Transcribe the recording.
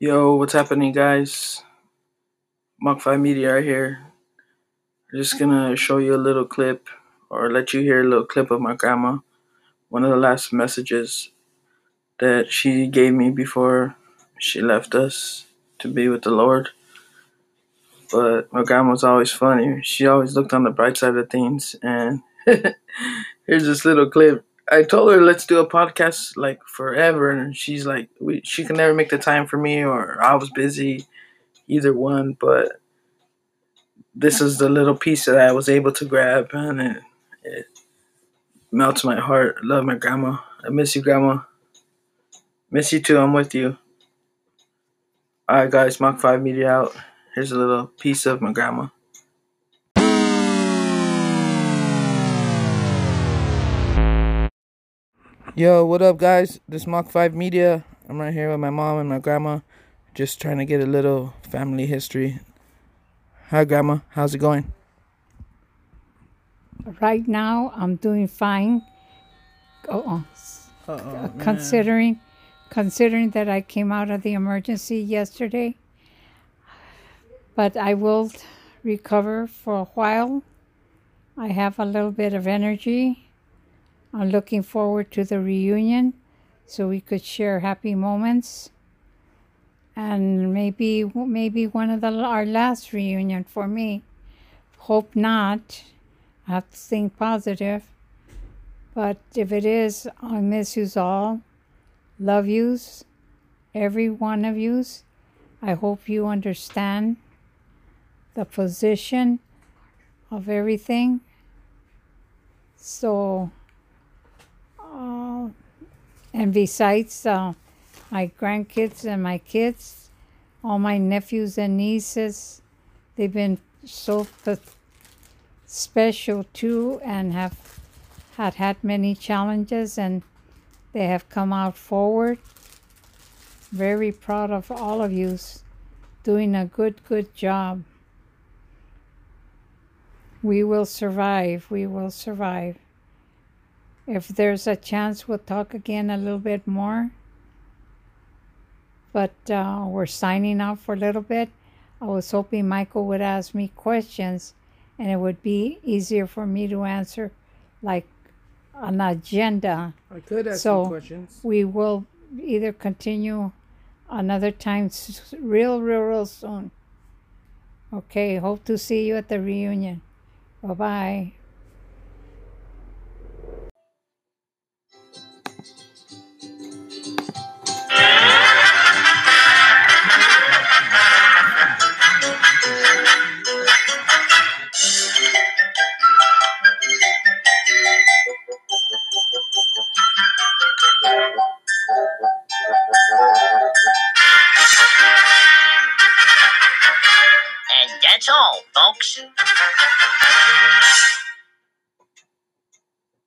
Yo, what's happening, guys? Mach 5 Media right here. I'm just gonna show you a little clip or let you hear a little clip of my grandma. One of the last messages that she gave me before she left us to be with the Lord. But my grandma's always funny. She always looked on the bright side of things. And here's this little clip. I told her let's do a podcast like forever, and she's like, we, she can never make the time for me, or I was busy, either one. But this is the little piece that I was able to grab, and it, it melts my heart. Love my grandma. I miss you, grandma. Miss you too. I'm with you. All right, guys. Mach Five Media out. Here's a little piece of my grandma. Yo, what up, guys? This Mach 5 Media. I'm right here with my mom and my grandma, just trying to get a little family history. Hi, Grandma. How's it going? Right now, I'm doing fine. Oh, oh. Uh-oh, considering, considering that I came out of the emergency yesterday, but I will recover for a while. I have a little bit of energy. I'm looking forward to the reunion so we could share happy moments. And maybe maybe one of the our last reunion for me. Hope not. I have to think positive. But if it is, I miss yous all. Love yous. Every one of yous. I hope you understand the position of everything. So and besides uh, my grandkids and my kids, all my nephews and nieces, they've been so special too and have had had many challenges and they have come out forward. Very proud of all of you doing a good, good job. We will survive. We will survive. If there's a chance, we'll talk again a little bit more. But uh, we're signing off for a little bit. I was hoping Michael would ask me questions and it would be easier for me to answer, like an agenda. I could ask So- questions. We will either continue another time real, real, real soon. Okay, hope to see you at the reunion. Bye bye. That's all, folks.